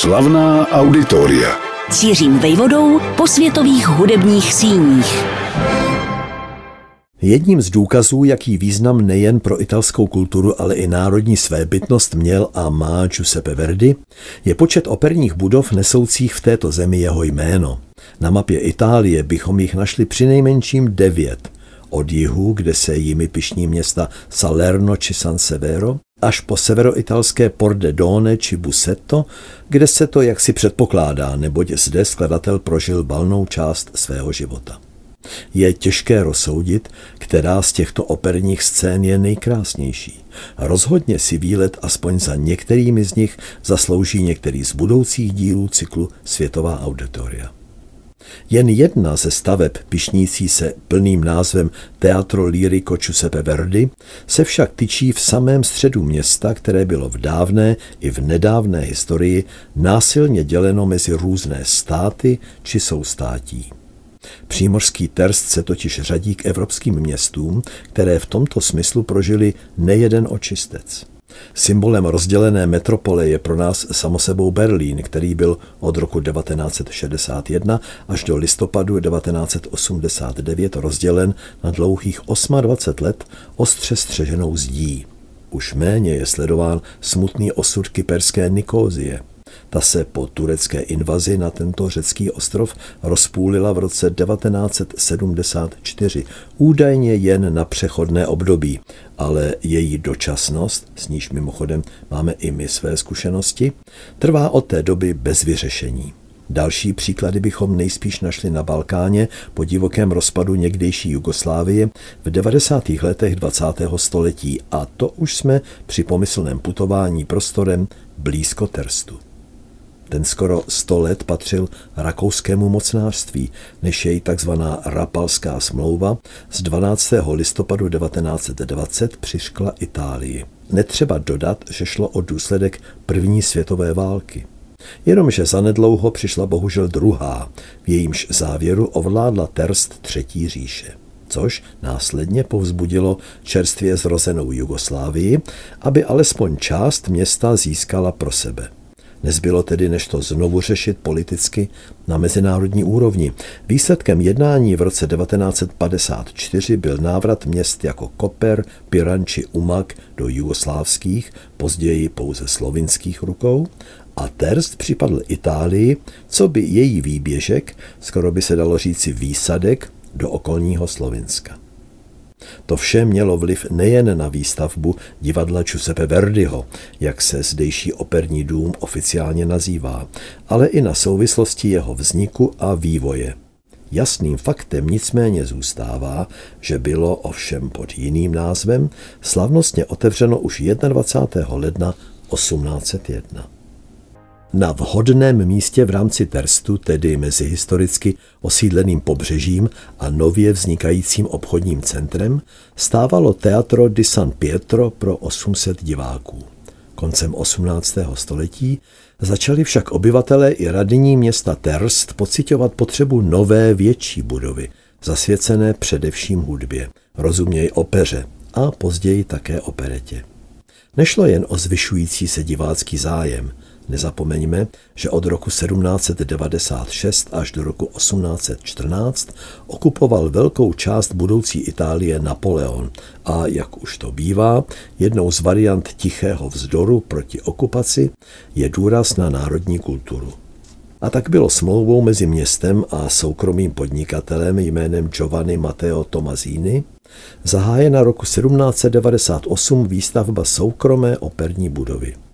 Slavná auditoria. Cířím vejvodou po světových hudebních síních. Jedním z důkazů, jaký význam nejen pro italskou kulturu, ale i národní svébytnost měl a má Giuseppe Verdi, je počet operních budov nesoucích v této zemi jeho jméno. Na mapě Itálie bychom jich našli přinejmenším devět. Od jihu, kde se jimi pišní města Salerno či San Severo, až po severoitalské Done či Busetto, kde se to jaksi předpokládá, neboť zde skladatel prožil balnou část svého života. Je těžké rozsoudit, která z těchto operních scén je nejkrásnější. Rozhodně si výlet aspoň za některými z nich zaslouží některý z budoucích dílů cyklu Světová auditoria. Jen jedna ze staveb pišnící se plným názvem Teatro Lirico Giuseppe Verdi se však tyčí v samém středu města, které bylo v dávné i v nedávné historii násilně děleno mezi různé státy či soustátí. Přímořský terst se totiž řadí k evropským městům, které v tomto smyslu prožili nejeden očistec. Symbolem rozdělené metropole je pro nás samosebou Berlín, který byl od roku 1961 až do listopadu 1989 rozdělen na dlouhých 28 let ostře střeženou zdí. Už méně je sledován smutný osud kyperské Nikózie – ta se po turecké invazi na tento řecký ostrov rozpůlila v roce 1974, údajně jen na přechodné období, ale její dočasnost, s níž mimochodem máme i my své zkušenosti, trvá od té doby bez vyřešení. Další příklady bychom nejspíš našli na Balkáně po divokém rozpadu někdejší Jugoslávie v 90. letech 20. století a to už jsme při pomyslném putování prostorem blízko Terstu. Ten skoro sto let patřil rakouskému mocnářství, než jej takzvaná Rapalská smlouva z 12. listopadu 1920 přiškla Itálii. Netřeba dodat, že šlo o důsledek první světové války. Jenomže zanedlouho přišla bohužel druhá, v jejímž závěru ovládla Terst třetí říše což následně povzbudilo čerstvě zrozenou Jugoslávii, aby alespoň část města získala pro sebe. Nezbylo tedy, než to znovu řešit politicky na mezinárodní úrovni. Výsledkem jednání v roce 1954 byl návrat měst jako Koper, Piran či Umag do jugoslávských, později pouze slovinských rukou a Terst připadl Itálii, co by její výběžek, skoro by se dalo říci výsadek, do okolního Slovinska. To vše mělo vliv nejen na výstavbu divadla Giuseppe Verdiho, jak se zdejší operní dům oficiálně nazývá, ale i na souvislosti jeho vzniku a vývoje. Jasným faktem nicméně zůstává, že bylo ovšem pod jiným názvem slavnostně otevřeno už 21. ledna 1801. Na vhodném místě v rámci Terstu, tedy mezi historicky osídleným pobřežím a nově vznikajícím obchodním centrem, stávalo Teatro di San Pietro pro 800 diváků. Koncem 18. století začali však obyvatelé i radní města Terst pocitovat potřebu nové větší budovy, zasvěcené především hudbě, rozuměj opeře a později také operetě. Nešlo jen o zvyšující se divácký zájem – Nezapomeňme, že od roku 1796 až do roku 1814 okupoval velkou část budoucí Itálie Napoleon a, jak už to bývá, jednou z variant tichého vzdoru proti okupaci je důraz na národní kulturu. A tak bylo smlouvou mezi městem a soukromým podnikatelem jménem Giovanni Matteo Tomazini zahájena roku 1798 výstavba soukromé operní budovy.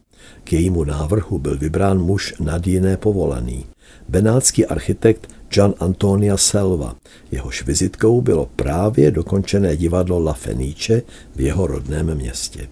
K jejímu návrhu byl vybrán muž nad jiné povolaný, benátský architekt Gian Antonia Selva. Jehož vizitkou bylo právě dokončené divadlo La Fenice v jeho rodném městě.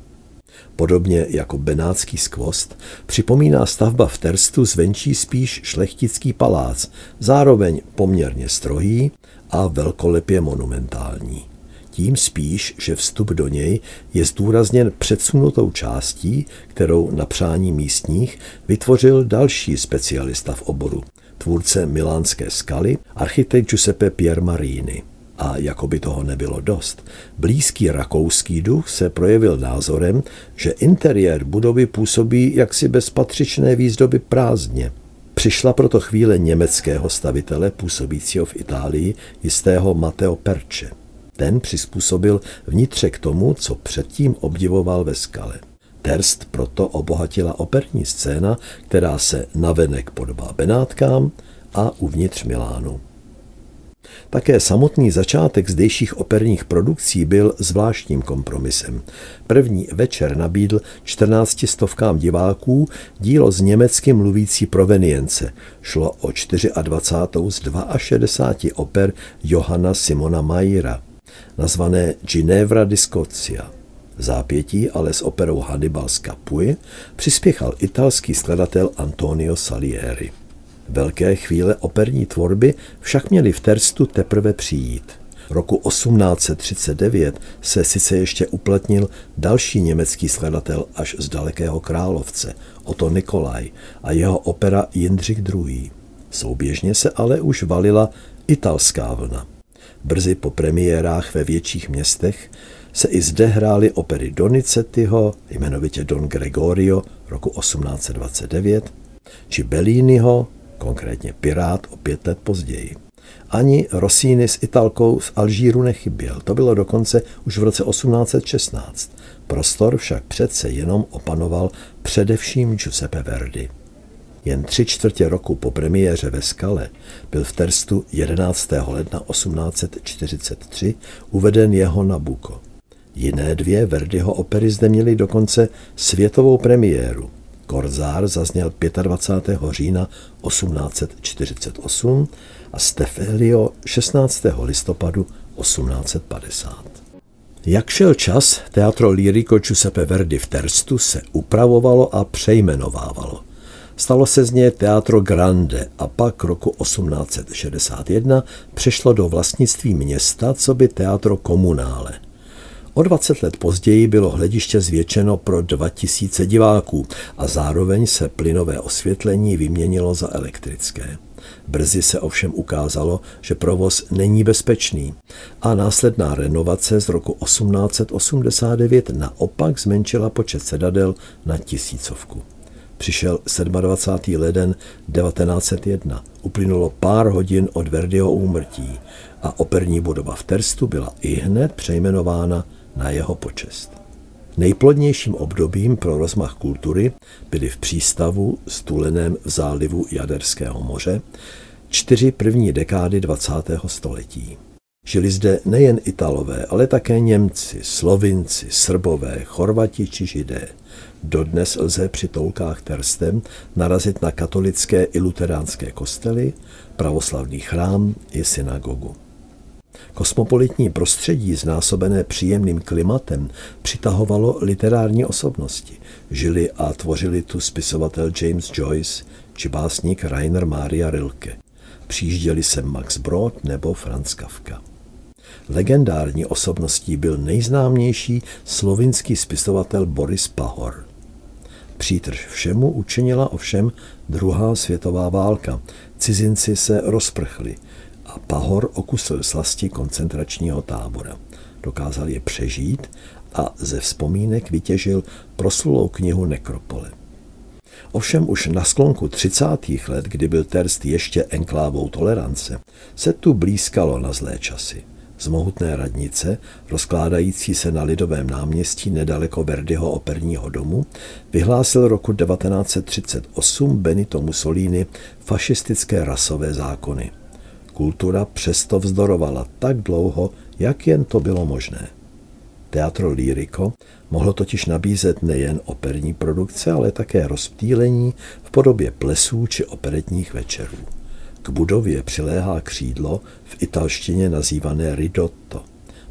Podobně jako benátský skvost připomíná stavba v Terstu zvenčí spíš šlechtický palác, zároveň poměrně strohý a velkolepě monumentální tím spíš, že vstup do něj je zdůrazněn předsunutou částí, kterou na přání místních vytvořil další specialista v oboru, tvůrce milánské skaly, architekt Giuseppe Piermarini. A jako by toho nebylo dost, blízký rakouský duch se projevil názorem, že interiér budovy působí jaksi bez patřičné výzdoby prázdně. Přišla proto chvíle německého stavitele působícího v Itálii, jistého Matteo Perče. Ten přizpůsobil vnitře k tomu, co předtím obdivoval ve skale. Terst proto obohatila operní scéna, která se navenek podobá Benátkám a uvnitř Milánu. Také samotný začátek zdejších operních produkcí byl zvláštním kompromisem. První večer nabídl 14 stovkám diváků dílo z německy mluvící provenience. Šlo o 24. z 62 oper Johanna Simona Mayera, nazvané Ginevra di Scozia. Zápětí ale s operou Hannibal z Capui přispěchal italský skladatel Antonio Salieri. Velké chvíle operní tvorby však měly v Terstu teprve přijít. Roku 1839 se sice ještě uplatnil další německý skladatel až z dalekého královce, Otto Nikolaj a jeho opera Jindřich II. Souběžně se ale už valila italská vlna. Brzy po premiérách ve větších městech se i zde hrály opery Donizettiho, jmenovitě Don Gregorio roku 1829, či Belliniho konkrétně Pirát o pět let později. Ani Rossini s Italkou z Alžíru nechyběl, to bylo dokonce už v roce 1816. Prostor však přece jenom opanoval především Giuseppe Verdi. Jen tři čtvrtě roku po premiéře ve Skale byl v Terstu 11. ledna 1843 uveden jeho Nabucco. Jiné dvě Verdiho opery zde měly dokonce světovou premiéru. Korzár zazněl 25. října 1848 a Stefelio 16. listopadu 1850. Jak šel čas, Teatro Lirico Giuseppe Verdi v Terstu se upravovalo a přejmenovávalo. Stalo se z něj Teatro Grande a pak roku 1861 přešlo do vlastnictví města, co by Teatro Komunále – O 20 let později bylo hlediště zvětšeno pro 2000 diváků a zároveň se plynové osvětlení vyměnilo za elektrické. Brzy se ovšem ukázalo, že provoz není bezpečný a následná renovace z roku 1889 naopak zmenšila počet sedadel na tisícovku. Přišel 27. leden 1901. Uplynulo pár hodin od Verdiho úmrtí a operní budova v Terstu byla i hned přejmenována na jeho počest. Nejplodnějším obdobím pro rozmach kultury byly v přístavu stuleném v zálivu Jaderského moře čtyři první dekády 20. století. Žili zde nejen Italové, ale také Němci, Slovinci, Srbové, Chorvati či Židé. Dodnes lze při toulkách Terstem narazit na katolické i luteránské kostely, pravoslavný chrám i synagogu. Kosmopolitní prostředí znásobené příjemným klimatem přitahovalo literární osobnosti. Žili a tvořili tu spisovatel James Joyce či básník Rainer Maria Rilke. Přijížděli se Max Brod nebo Franz Kafka. Legendární osobností byl nejznámější slovinský spisovatel Boris Pahor. Přítrž všemu učinila ovšem druhá světová válka. Cizinci se rozprchli – a Pahor okusil slasti koncentračního tábora. Dokázal je přežít a ze vzpomínek vytěžil proslulou knihu Nekropole. Ovšem už na sklonku 30. let, kdy byl Terst ještě enklávou tolerance, se tu blízkalo na zlé časy. Z mohutné radnice, rozkládající se na Lidovém náměstí nedaleko Verdiho operního domu, vyhlásil roku 1938 Benito Mussolini fašistické rasové zákony kultura přesto vzdorovala tak dlouho, jak jen to bylo možné. Teatro Lirico mohlo totiž nabízet nejen operní produkce, ale také rozptýlení v podobě plesů či operetních večerů. K budově přiléhá křídlo v italštině nazývané ridotto,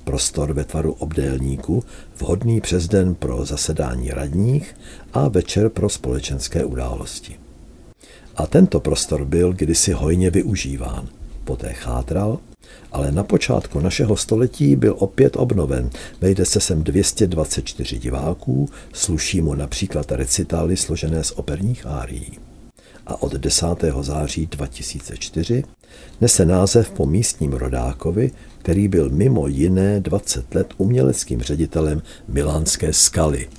prostor ve tvaru obdélníku, vhodný přes den pro zasedání radních a večer pro společenské události. A tento prostor byl kdysi hojně využíván – poté chátral, ale na počátku našeho století byl opět obnoven. Vejde se sem 224 diváků, sluší mu například recitály složené z operních árií. A od 10. září 2004 nese název po místním rodákovi, který byl mimo jiné 20 let uměleckým ředitelem milánské skaly.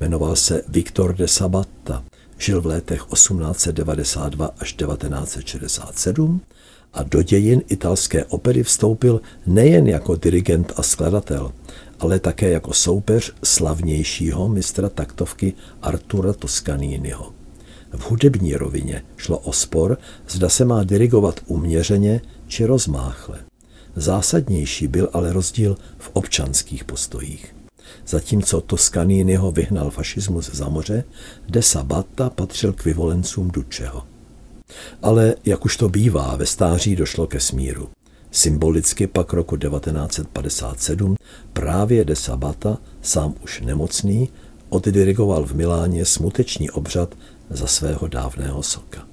Jmenoval se Viktor de Sabatta, žil v letech 1892 až 1967 a do dějin italské opery vstoupil nejen jako dirigent a skladatel, ale také jako soupeř slavnějšího mistra taktovky Artura Toscaniniho. V hudební rovině šlo o spor, zda se má dirigovat uměřeně či rozmáchle. Zásadnější byl ale rozdíl v občanských postojích. Zatímco Toscaniniho vyhnal fašismus za moře, de Sabata patřil k vyvolencům Dučeho. Ale jak už to bývá, ve stáří došlo ke smíru. Symbolicky pak roku 1957 právě de Sabata, sám už nemocný, oddirigoval v Miláně smuteční obřad za svého dávného soka.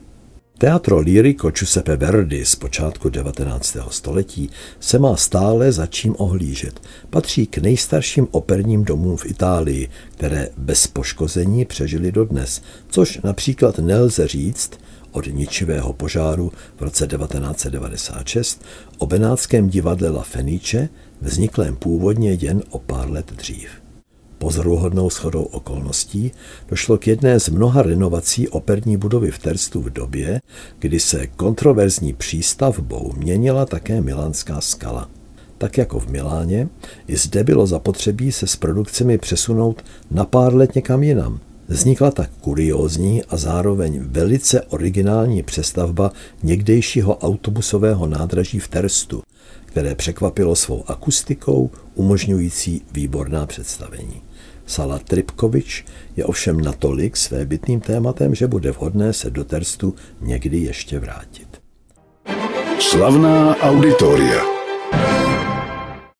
Teatro Lirico Giuseppe Verdi z počátku 19. století se má stále za čím ohlížet. Patří k nejstarším operním domům v Itálii, které bez poškození přežili dodnes, což například nelze říct od ničivého požáru v roce 1996 o benátském divadle La Fenice, vzniklém původně jen o pár let dřív. Pozoruhodnou shodou okolností došlo k jedné z mnoha renovací operní budovy v Terstu v době, kdy se kontroverzní přístavbou měnila také milánská skala. Tak jako v Miláně, i zde bylo zapotřebí se s produkcemi přesunout na pár let někam jinam. Vznikla tak kuriózní a zároveň velice originální přestavba někdejšího autobusového nádraží v Terstu, které překvapilo svou akustikou, umožňující výborná představení. Sala Tripkovič je ovšem natolik svébytným tématem, že bude vhodné se do Terstu někdy ještě vrátit. Slavná auditoria.